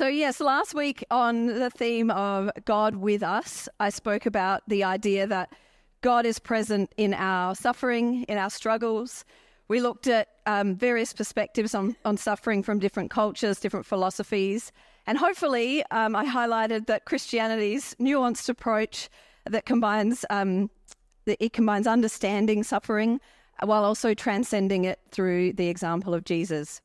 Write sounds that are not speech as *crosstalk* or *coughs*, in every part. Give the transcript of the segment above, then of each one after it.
So, yes, last week on the theme of God with us, I spoke about the idea that God is present in our suffering, in our struggles. We looked at um, various perspectives on, on suffering from different cultures, different philosophies. And hopefully, um, I highlighted that Christianity's nuanced approach that combines um, it combines understanding suffering while also transcending it through the example of Jesus.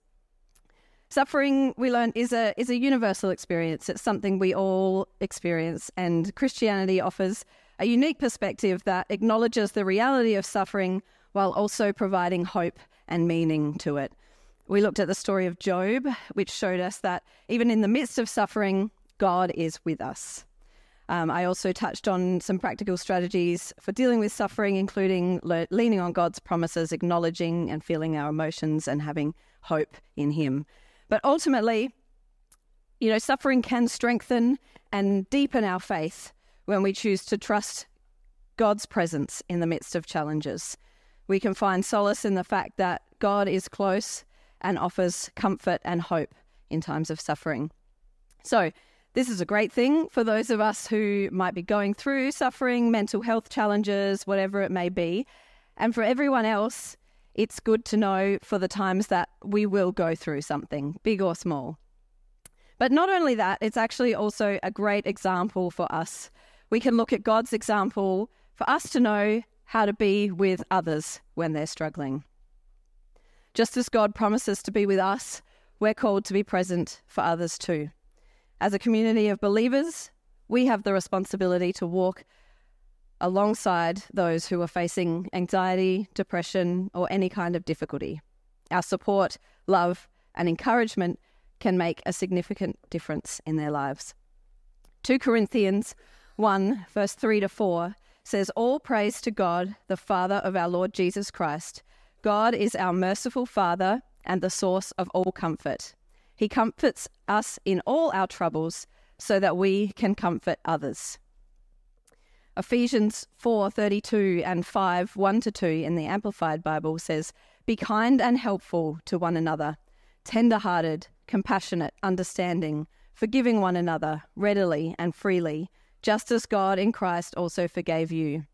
Suffering, we learn, is a is a universal experience. It's something we all experience, and Christianity offers a unique perspective that acknowledges the reality of suffering while also providing hope and meaning to it. We looked at the story of Job, which showed us that even in the midst of suffering, God is with us. Um, I also touched on some practical strategies for dealing with suffering, including le- leaning on God's promises, acknowledging and feeling our emotions, and having hope in Him. But ultimately, you know, suffering can strengthen and deepen our faith when we choose to trust God's presence in the midst of challenges. We can find solace in the fact that God is close and offers comfort and hope in times of suffering. So, this is a great thing for those of us who might be going through suffering, mental health challenges, whatever it may be. And for everyone else, it's good to know for the times that we will go through something, big or small. But not only that, it's actually also a great example for us. We can look at God's example for us to know how to be with others when they're struggling. Just as God promises to be with us, we're called to be present for others too. As a community of believers, we have the responsibility to walk alongside those who are facing anxiety, depression, or any kind of difficulty. Our support, love, and encouragement can make a significant difference in their lives. 2 Corinthians 1, verse 3 to 4 says, All praise to God, the Father of our Lord Jesus Christ. God is our merciful Father and the source of all comfort. He comforts us in all our troubles so that we can comfort others. Ephesians 4:32 and 5 1 to 2 in the Amplified Bible says, "Be kind and helpful to one another, tender-hearted, compassionate, understanding, forgiving one another readily and freely, just as God in Christ also forgave you."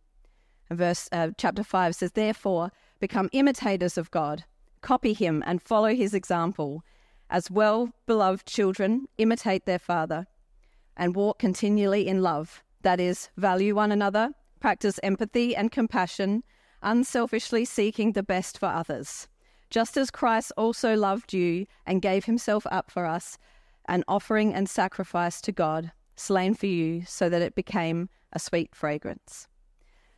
verse uh, chapter 5 says, "Therefore, become imitators of God, copy him and follow his example." As well beloved children, imitate their father and walk continually in love. That is, value one another, practice empathy and compassion, unselfishly seeking the best for others. Just as Christ also loved you and gave himself up for us, an offering and sacrifice to God, slain for you, so that it became a sweet fragrance.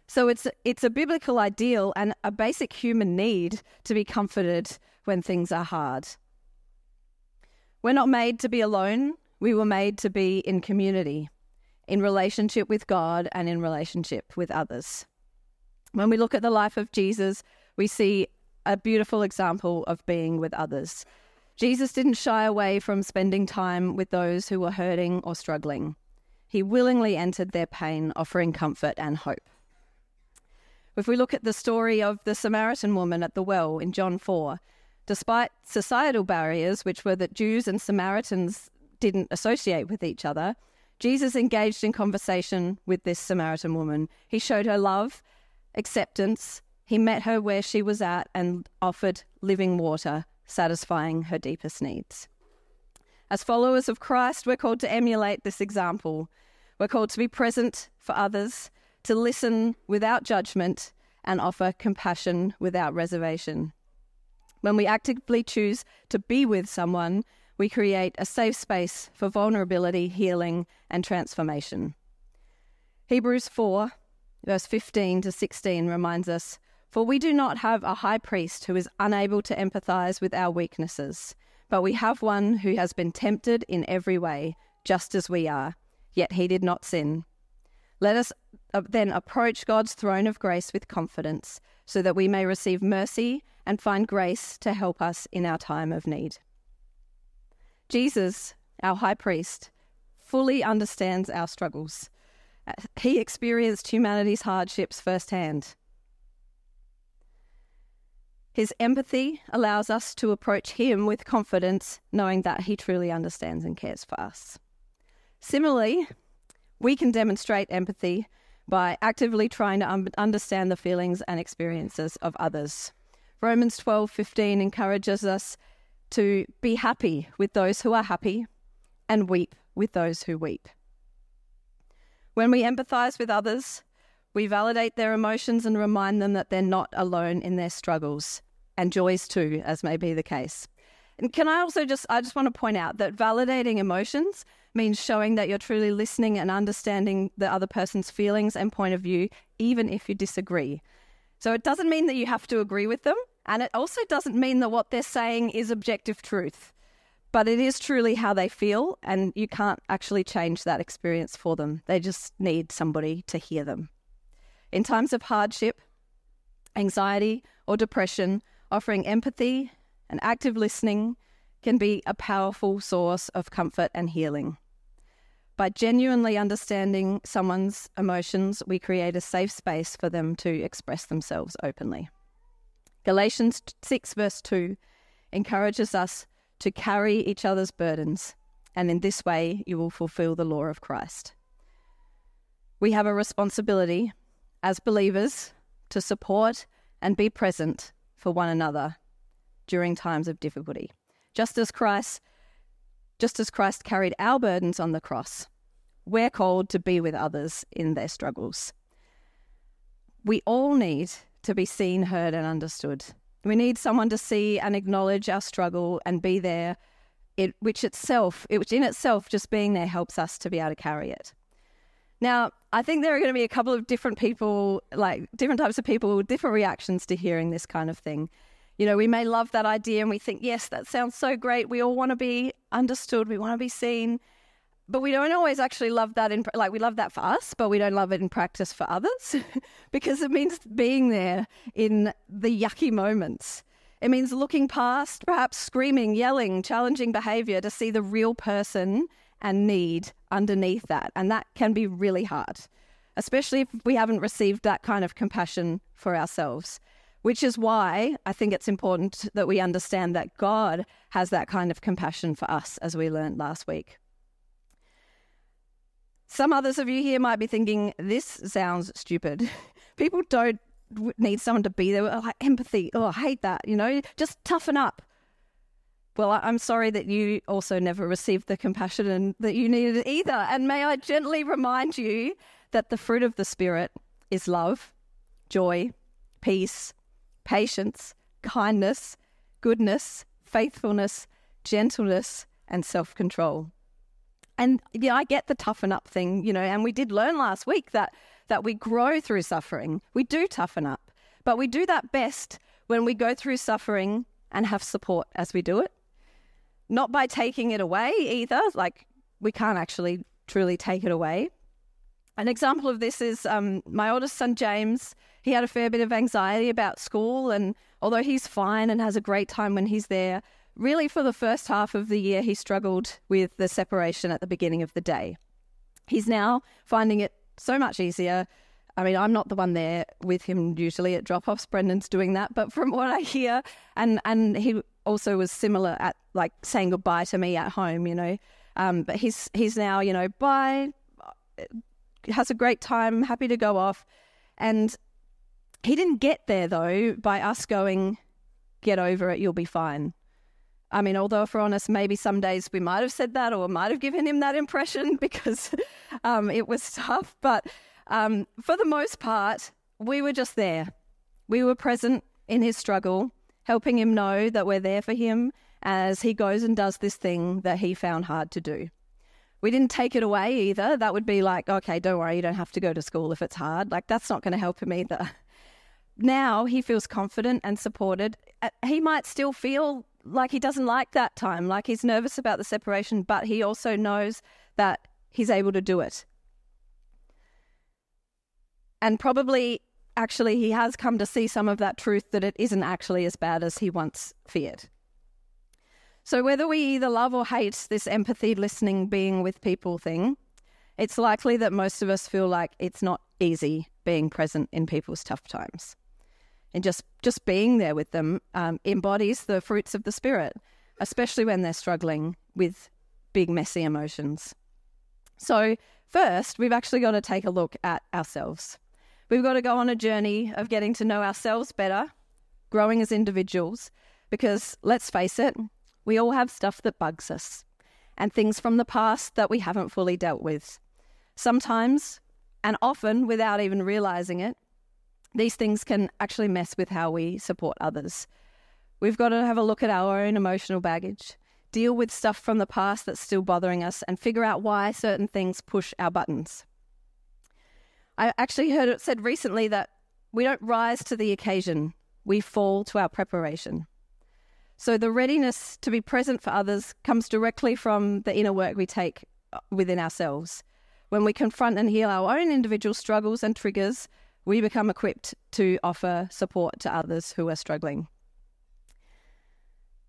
So it's it's a biblical ideal and a basic human need to be comforted when things are hard. We're not made to be alone. We were made to be in community, in relationship with God and in relationship with others. When we look at the life of Jesus, we see a beautiful example of being with others. Jesus didn't shy away from spending time with those who were hurting or struggling. He willingly entered their pain, offering comfort and hope. If we look at the story of the Samaritan woman at the well in John 4, Despite societal barriers, which were that Jews and Samaritans didn't associate with each other, Jesus engaged in conversation with this Samaritan woman. He showed her love, acceptance. He met her where she was at and offered living water, satisfying her deepest needs. As followers of Christ, we're called to emulate this example. We're called to be present for others, to listen without judgment, and offer compassion without reservation. When we actively choose to be with someone, we create a safe space for vulnerability, healing, and transformation. Hebrews 4, verse 15 to 16 reminds us For we do not have a high priest who is unable to empathize with our weaknesses, but we have one who has been tempted in every way, just as we are, yet he did not sin. Let us uh, then approach God's throne of grace with confidence, so that we may receive mercy and find grace to help us in our time of need. Jesus, our high priest, fully understands our struggles. He experienced humanity's hardships firsthand. His empathy allows us to approach Him with confidence, knowing that He truly understands and cares for us. Similarly, we can demonstrate empathy by actively trying to un- understand the feelings and experiences of others. Romans 12:15 encourages us to be happy with those who are happy and weep with those who weep. When we empathize with others, we validate their emotions and remind them that they're not alone in their struggles and joys too, as may be the case. And can I also just, I just want to point out that validating emotions means showing that you're truly listening and understanding the other person's feelings and point of view, even if you disagree. So it doesn't mean that you have to agree with them. And it also doesn't mean that what they're saying is objective truth but it is truly how they feel, and you can't actually change that experience for them. They just need somebody to hear them. In times of hardship, anxiety, or depression, offering empathy and active listening can be a powerful source of comfort and healing. By genuinely understanding someone's emotions, we create a safe space for them to express themselves openly. Galatians 6, verse 2 encourages us to carry each other's burdens, and in this way you will fulfill the law of Christ. We have a responsibility as believers to support and be present for one another during times of difficulty. Just as Christ just as Christ carried our burdens on the cross, we're called to be with others in their struggles. We all need to be seen, heard, and understood. We need someone to see and acknowledge our struggle and be there, it, which itself, which in itself, just being there helps us to be able to carry it. Now, I think there are going to be a couple of different people, like different types of people, different reactions to hearing this kind of thing. You know, we may love that idea and we think, yes, that sounds so great. We all want to be understood, we want to be seen but we don't always actually love that in like we love that for us but we don't love it in practice for others *laughs* because it means being there in the yucky moments it means looking past perhaps screaming yelling challenging behavior to see the real person and need underneath that and that can be really hard especially if we haven't received that kind of compassion for ourselves which is why I think it's important that we understand that God has that kind of compassion for us, as we learned last week. Some others of you here might be thinking, this sounds stupid. *laughs* People don't need someone to be there. Like empathy. Oh, I hate that. You know, just toughen up. Well, I'm sorry that you also never received the compassion that you needed either. And may I gently remind you that the fruit of the Spirit is love, joy, peace, patience, kindness, goodness, faithfulness, gentleness, and self control. And yeah, I get the toughen up thing, you know, and we did learn last week that that we grow through suffering. We do toughen up, but we do that best when we go through suffering and have support as we do it. Not by taking it away either, like we can't actually truly take it away. An example of this is um, my oldest son, James. He had a fair bit of anxiety about school, and although he's fine and has a great time when he's there, really for the first half of the year, he struggled with the separation at the beginning of the day. He's now finding it so much easier. I mean, I'm not the one there with him usually at drop offs. Brendan's doing that. But from what I hear, and, and he also was similar at like saying goodbye to me at home, you know. Um, but he's he's now, you know, bye, has a great time, happy to go off. And he didn't get there though by us going, get over it, you'll be fine. I mean, although if we're honest, maybe some days we might have said that or might have given him that impression *laughs* because um, it was tough. But um, for the most part, we were just there. We were present in his struggle, helping him know that we're there for him as he goes and does this thing that he found hard to do. We didn't take it away either. That would be like, okay, don't worry, you don't have to go to school if it's hard. Like, that's not going to help him either. *laughs* Now he feels confident and supported. Uh, he might still feel like he doesn't like that time, like he's nervous about the separation, but he also knows that he's able to do it. And probably, actually, he has come to see some of that truth that it isn't actually as bad as he once feared. So, whether we either love or hate this empathy, listening, being with people thing, it's likely that most of us feel like it's not easy being present in people's tough times. And just, just being there with them um, embodies the fruits of the Spirit, especially when they're struggling with big, messy emotions. So, first, we've actually got to take a look at ourselves. We've got to go on a journey of getting to know ourselves better, growing as individuals, because let's face it, we all have stuff that bugs us and things from the past that we haven't fully dealt with. Sometimes, and often without even realizing it, these things can actually mess with how we support others. We've got to have a look at our own emotional baggage, deal with stuff from the past that's still bothering us, and figure out why certain things push our buttons. I actually heard it said recently that we don't rise to the occasion, we fall to our preparation. So the readiness to be present for others comes directly from the inner work we take uh, within ourselves. When we confront and heal our own individual struggles and triggers, we become equipped to offer support to others who are struggling.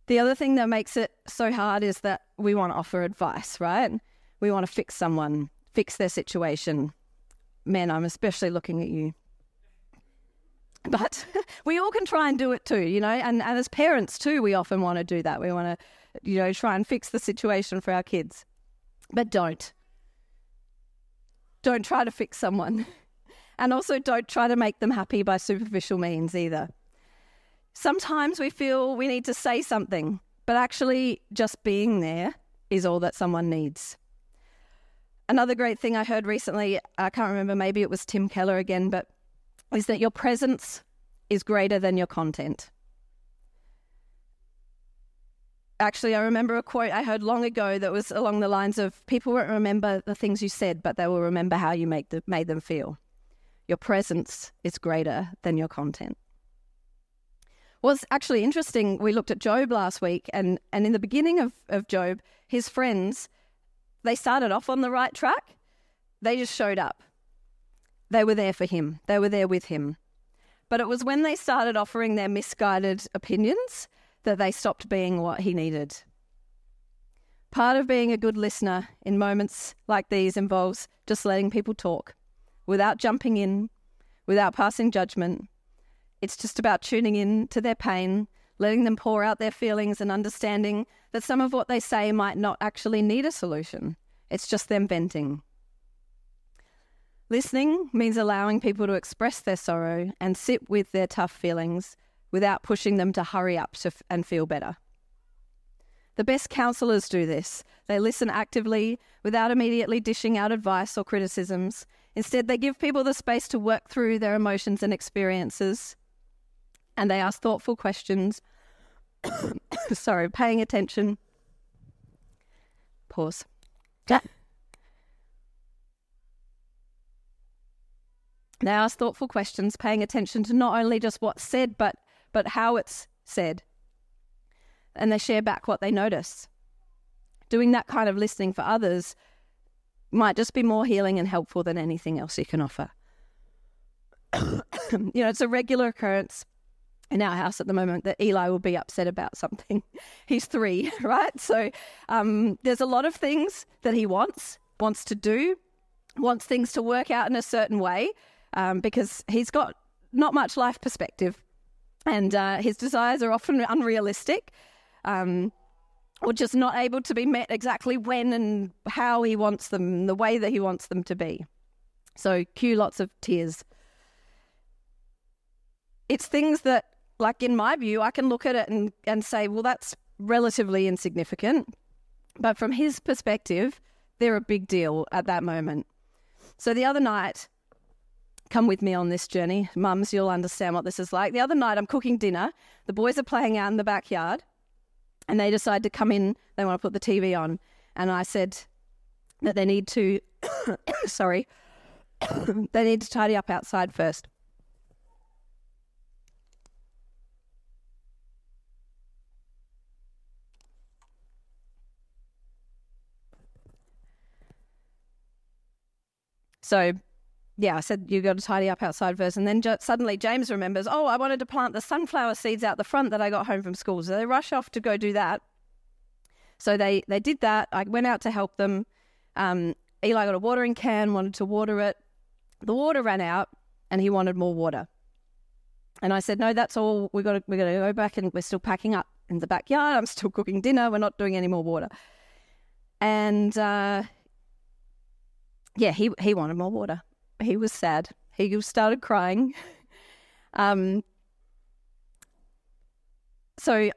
The other thing that makes it so hard is that we want to offer advice, right? We want to fix someone, fix their situation. Men, I'm especially looking at you. But *laughs* we all can try and do it too, you know, and, and as parents too, we often want to do that. We want to, you know, try and fix the situation for our kids. But don't. Don't try to fix someone. *laughs* And also don't try to make them happy by superficial means either. Sometimes we feel we need to say something, but actually just being there is all that someone needs. Another great thing I heard recently, I can't remember, maybe it was Tim Keller again, but is that your presence is greater than your content. Actually, I remember a quote I heard long ago that was along the lines of people won't remember the things you said, but they will remember how you make the, made them feel. Your presence is greater than your content. Was actually interesting. We looked at Job last week, and, and in the beginning of, of Job, his friends, they started off on the right track. They just showed up. They were there for him, they were there with him. But it was when they started offering their misguided opinions that they stopped being what he needed. Part of being a good listener in moments like these involves just letting people talk without jumping in, without passing judgment. It's just about tuning in to their pain, letting them pour out their feelings, and understanding that some of what they say might not actually need a solution. It's just them venting. Listening means allowing people to express their sorrow and sit with their tough feelings without pushing them to hurry up to f- and feel better. The best counsellors do this. They listen actively without immediately dishing out advice or criticisms. Instead, they give people the space to work through their emotions and experiences. And they ask thoughtful questions. *coughs* Sorry, paying attention. Pause. Yeah. They ask thoughtful questions, paying attention to not only just what's said, but, but how it's said. And they share back what they notice. Doing that kind of listening for others might just be more healing and helpful than anything else you can offer. *coughs* you know, it's a regular occurrence in our house at the moment that Eli will be upset about something. *laughs* He's three, *laughs* right? So um, there's a lot of things that he wants, wants to do, wants things to work out in a certain way um, because he's got not much life perspective and uh, his desires are often unrealistic um, or just not able to be met exactly when and how he wants them, the way that he wants them to be. So, cue lots of tears. It's things that, like in my view, I can look at it and, and say, well, that's relatively insignificant. But from his perspective, they're a big deal at that moment. So the other night, come with me on this journey. Mums, you'll understand what this is like. The other night, I'm cooking dinner. The boys are playing out in the backyard, and they decide to come in. They want to put the TV on. And I said that they need to, *coughs* sorry, *coughs* they need to tidy up outside first. So yeah, I said you've got to tidy up outside first, and then ju- suddenly James remembers, oh, I wanted to plant the sunflower seeds out the front that I got home from school, so they rush off to go do that. So they they did that. I went out to help them. Um, Eli got a watering can, wanted to water it. The water ran out, and he wanted more water. And I said, no, that's all. We've got to, we've got to go back and we're still packing up in the backyard. I'm still cooking dinner. We're not doing any more water. And uh, yeah, he, he wanted more water. He was sad. He started crying. *laughs* um, so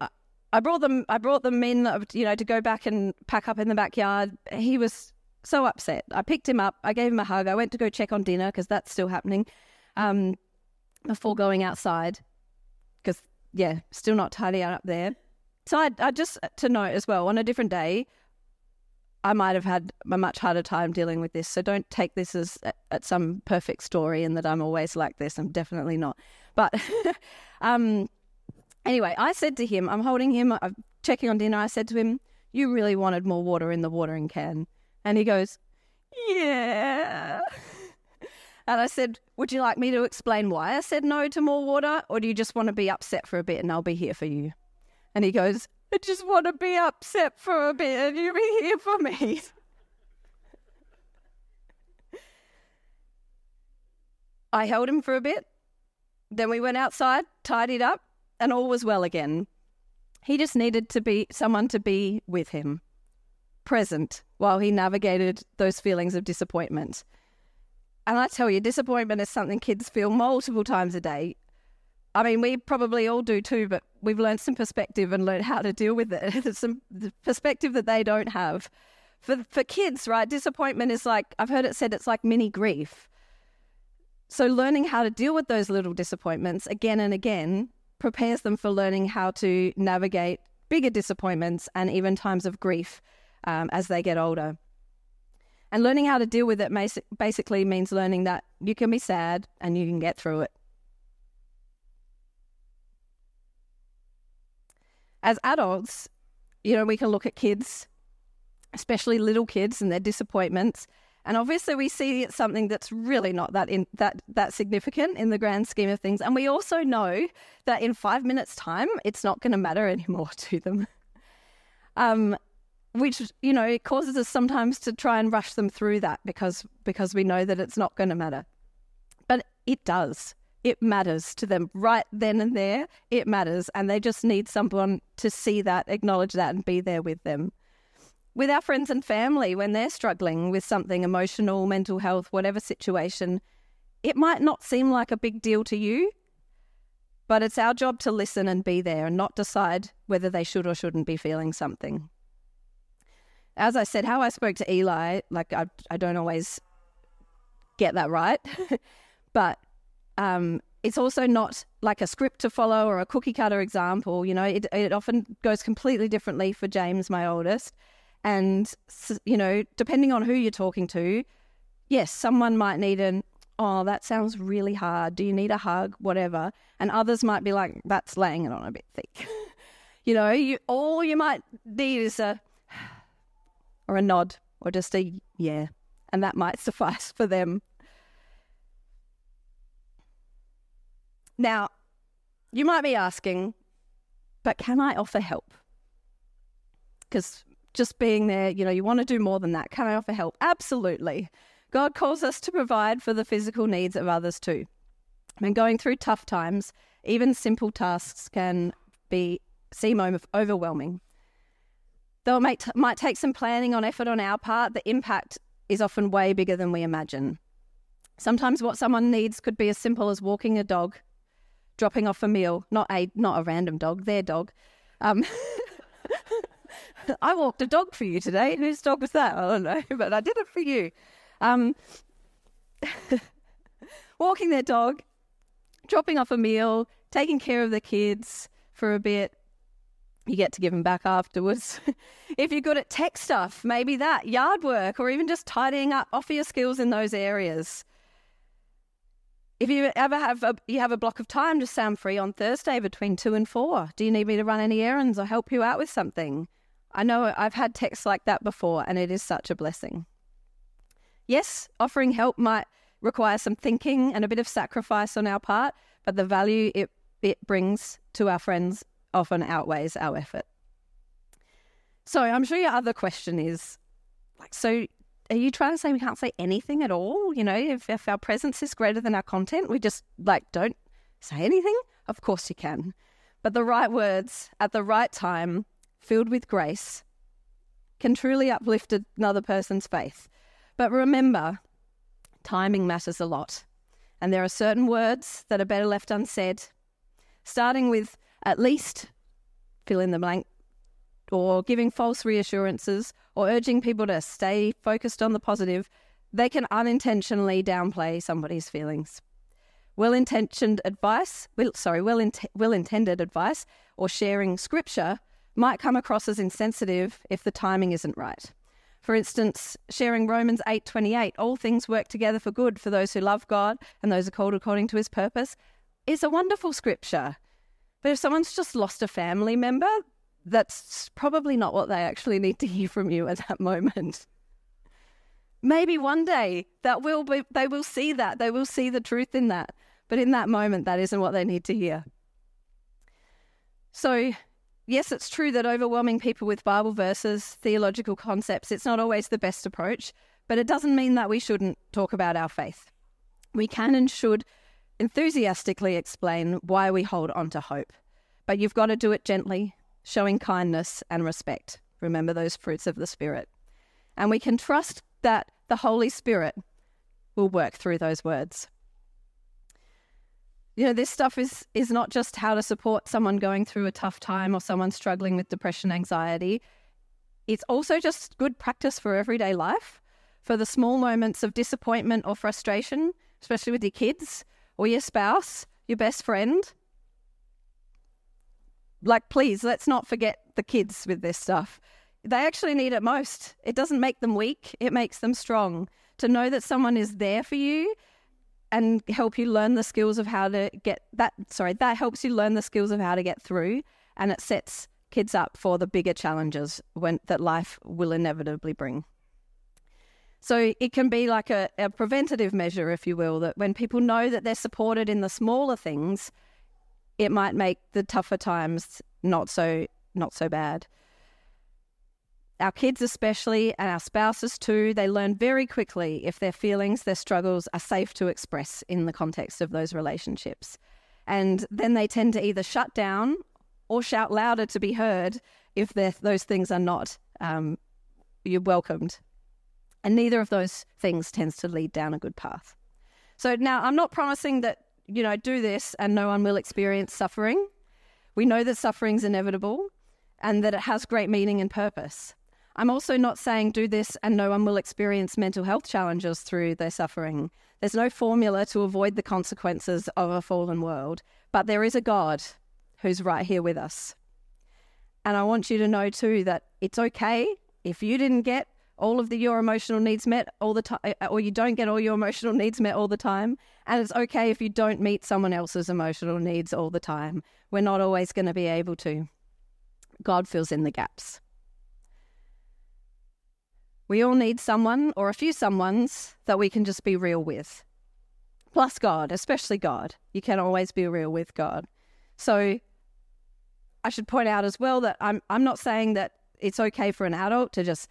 I brought them. I brought them in, you know, to go back and pack up in the backyard. He was so upset. I picked him up. I gave him a hug. I went to go check on dinner because that's still happening. Um, before going outside, because yeah, still not tidy up there. So I, I just to note as well on a different day, I might have had a much harder time dealing with this. So don't take this as at some perfect story and that I'm always like this. I'm definitely not. But *laughs* um, anyway, I said to him, I'm holding him, I'm checking on dinner. I said to him, "You really wanted more water in the watering can," and he goes, "Yeah." *laughs* And I said, Would you like me to explain why I said no to more water? Or do you just want to be upset for a bit and I'll be here for you? And he goes, I just want to be upset for a bit and you be here for me. I held him for a bit. Then we went outside, tidied up, and all was well again. He just needed to be someone to be with him, present, while he navigated those feelings of disappointment. And I tell you, disappointment is something kids feel multiple times a day. I mean, we probably all do too, but we've learned some perspective and learned how to deal with it. *laughs* some perspective that they don't have. For for kids, right? Disappointment is like I've heard it said it's like mini grief. So learning how to deal with those little disappointments again and again prepares them for learning how to navigate bigger disappointments and even times of grief um, as they get older. And learning how to deal with it basically means learning that you can be sad and you can get through it. As adults, you know, we can look at kids, especially little kids and their disappointments. And obviously we see it's something that's really not that in, that that significant in the grand scheme of things. And we also know that in five minutes' time, it's not going to matter anymore *laughs* to them. Um, which you know it causes us sometimes to try and rush them through that because because we know that it's not going to matter but it does it matters to them. Right then and there it matters and they just need someone to see that acknowledge that and be there with them. With our friends and family when they're struggling with something emotional mental health whatever situation it might not seem like a big deal to you but it's our job to listen and be there and not decide whether they should or shouldn't be feeling something. As I said, how I spoke to Eli, like I, I don't always get that right, *laughs* but um, it's also not like a script to follow or a cookie cutter example. You know, it, it often goes completely differently for James, my oldest. And, you know, depending on who you're talking to, yes, someone might need an, oh, that sounds really hard. Do you need a hug? Whatever. And others might be like, that's laying it on a bit thick. *laughs* you know, you all you might need is a, or a nod or just a yeah, and that might *laughs* suffice for them. Now, you might be asking, but can I offer help? Because just being there, you know, you want to do more than that. Can I offer help? Absolutely. God calls us to provide for the physical needs of others too. When going through tough times, even simple tasks can be seem overwhelming. Though it might, might take some planning on effort on our part, the impact is often way bigger than we imagine. Sometimes what someone needs could be as simple as walking a dog, dropping off a meal, not a not a random dog, their dog. Um, *laughs* I walked a dog for you today. Whose dog was that? I don't know, *laughs* but I did it for you. Um, *laughs* walking their dog, dropping off a meal, taking care of the kids for a bit, you get to give them back afterwards. if you're good at tech stuff, maybe that, yard work, or even just tidying up, offer your skills in those areas. If you ever have a, you have a block of time, just I'm free on Thursday between two and four. Do you need me to run any errands or help you out with something? I know I've had texts like that before, and it is such a blessing. Yes, offering help might require some thinking and a bit of sacrifice on our part, but the value it, it brings to our friends often outweighs our effort. So I'm sure your other question is like, so are you trying to say we can't say anything at all? You know, if, if our presence is greater than our content, we just like don't say anything? Of course you can. But the right words at the right time, filled with grace, can truly uplift another person's faith. But remember, timing matters a lot. And there are certain words that are better left unsaid, starting with at least fill in the blank, or giving false reassurances, or urging people to stay focused on the positive, they can unintentionally downplay somebody's feelings. Well intentioned advice, well, sorry, well, well intended advice, or sharing scripture might come across as insensitive if the timing isn't right. For instance, sharing Romans 8:28, all things work together for good for those who love God and those are called according to his purpose, is a wonderful scripture. But if someone's just lost a family member, that's probably not what they actually need to hear from you at that moment. Maybe one day that will be, they will see that, they will see the truth in that. But in that moment, that isn't what they need to hear. So yes, it's true that overwhelming people with Bible verses, theological concepts, it's not always the best approach, but it doesn't mean that we shouldn't talk about our faith. We can and should enthusiastically explain why we hold on to hope, but you've got to do it gently, showing kindness and respect. Remember those fruits of the Spirit. And we can trust that the Holy Spirit will work through those words you know this stuff is is not just how to support someone going through a tough time or someone struggling with depression anxiety it's also just good practice for everyday life for the small moments of disappointment or frustration especially with your kids or your spouse your best friend like please let's not forget the kids with this stuff. They actually need it most. It doesn't make them weak. It makes them strong. To know that someone is there for you and help you learn the skills of how to get that sorry that helps you learn the skills of how to get through and it sets kids up for the bigger challenges when that life will inevitably bring. So it can be like a, a preventative measure if you will that when people know that they're supported in the smaller things it might make the tougher times not so not so bad our kids, especially, and our spouses too, they learn very quickly if their feelings, their struggles are safe to express in the context of those relationships. And then they tend to either shut down or shout louder to be heard if those things are not um, you're welcomed. And neither of those things tends to lead down a good path. So now I'm not promising that, you know, do this and no one will experience suffering. We know that suffering's inevitable and that it has great meaning and purpose. I'm also not saying do this and no one will experience mental health challenges through their suffering. There's no formula to avoid the consequences of a fallen world, but there is a God who's right here with us. And I want you to know too that it's okay if you didn't get all of the, your emotional needs met all the time, uh, or you don't get all your emotional needs met all the time. And it's okay if you don't meet someone else's emotional needs all the time. We're not always going to be able to. God fills in the gaps. We all need someone or a few someones that we can just be real with. Plus God, especially God. You can always be real with God. So I should point out as well that I'm I'm not saying that it's okay for an adult to just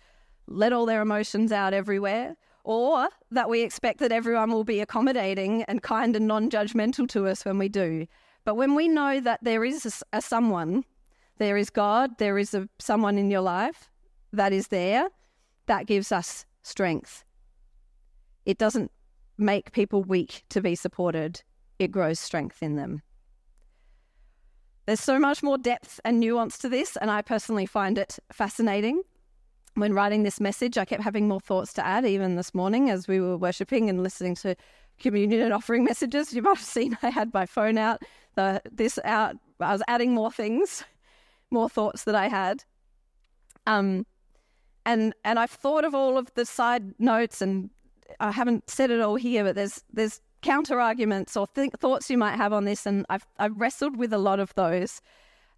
let all their emotions out everywhere or that we expect that everyone will be accommodating and kind and non-judgmental to us when we do. But when we know that there is a, a someone, there is God, there is a, someone in your life that is there that gives us strength. It doesn't make people weak to be supported, it grows strength in them. There's so much more depth and nuance to this, and I personally find it fascinating. When writing this message, I kept having more thoughts to add, even this morning as we were worshipping and listening to communion and offering messages. You might have seen I had my phone out, the, this out. I was adding more things, *laughs* more thoughts that I had. Um, and and I've thought of all of the side notes, and I haven't said it all here, but there's there's counter arguments or th- thoughts you might have on this, and I've I've wrestled with a lot of those.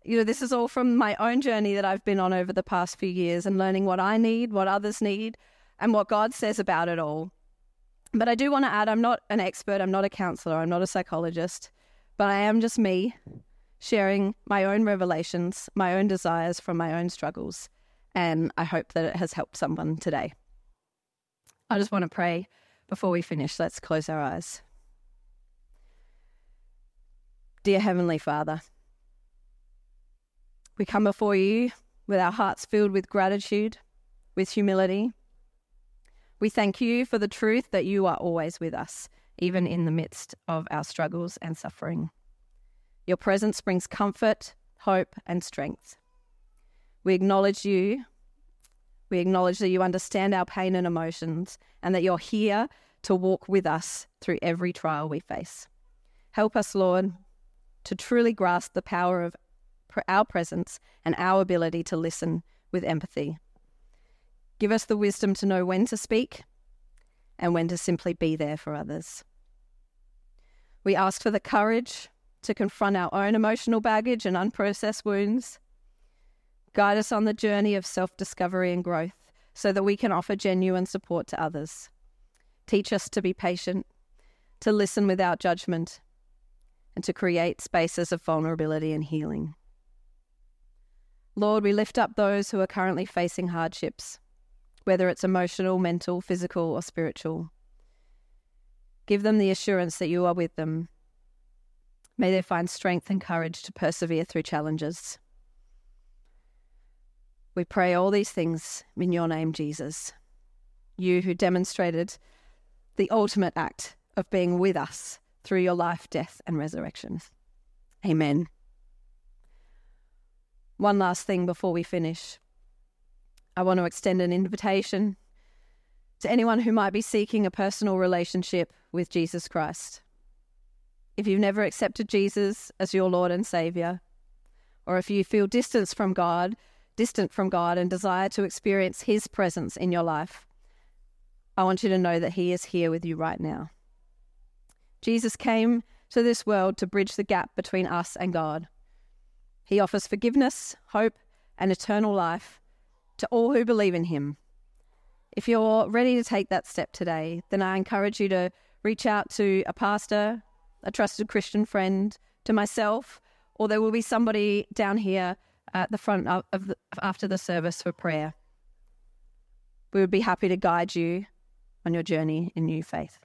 You know, this is all from my own journey that I've been on over the past few years, and learning what I need, what others need, and what God says about it all. But I do want to add, I'm not an expert, I'm not a counselor, I'm not a psychologist, but I am just me sharing my own revelations, my own desires from my own struggles and I hope that it has helped someone today. I just want to pray before we finish. Let's close our eyes. Dear Heavenly Father, we come before you with our hearts filled with gratitude, with humility. We thank you for the truth that you are always with us, even in the midst of our struggles and suffering. Your presence brings comfort, hope, and strength. We acknowledge you. We acknowledge that you understand our pain and emotions and that you're here to walk with us through every trial we face. Help us, Lord, to truly grasp the power of our presence and our ability to listen with empathy. Give us the wisdom to know when to speak and when to simply be there for others. We ask for the courage to confront our own emotional baggage and unprocessed wounds. Guide us on the journey of self discovery and growth so that we can offer genuine support to others. Teach us to be patient, to listen without judgment, and to create spaces of vulnerability and healing. Lord, we lift up those who are currently facing hardships, whether it's emotional, mental, physical, or spiritual. Give them the assurance that you are with them. May they find strength and courage to persevere through challenges. We pray all these things in your name, Jesus. You who demonstrated the ultimate act of being with us through your life, death, and resurrection. Amen. One last thing before we finish. I want to extend an invitation to anyone who might be seeking a personal relationship with Jesus Christ. If you've never accepted Jesus as your Lord and Savior, or if you feel distance from God, distant from God, and desire to experience His presence in your life, I want you to know that He is here with you right now. Jesus came to this world to bridge the gap between us and God. He offers forgiveness, hope, and eternal life to all who believe in Him. If you're ready to take that step today, then I encourage you to reach out to a pastor, a trusted Christian friend, to myself, or there will be somebody down here at the front of the, after the service for prayer. We would be happy to guide you on your journey in new faith.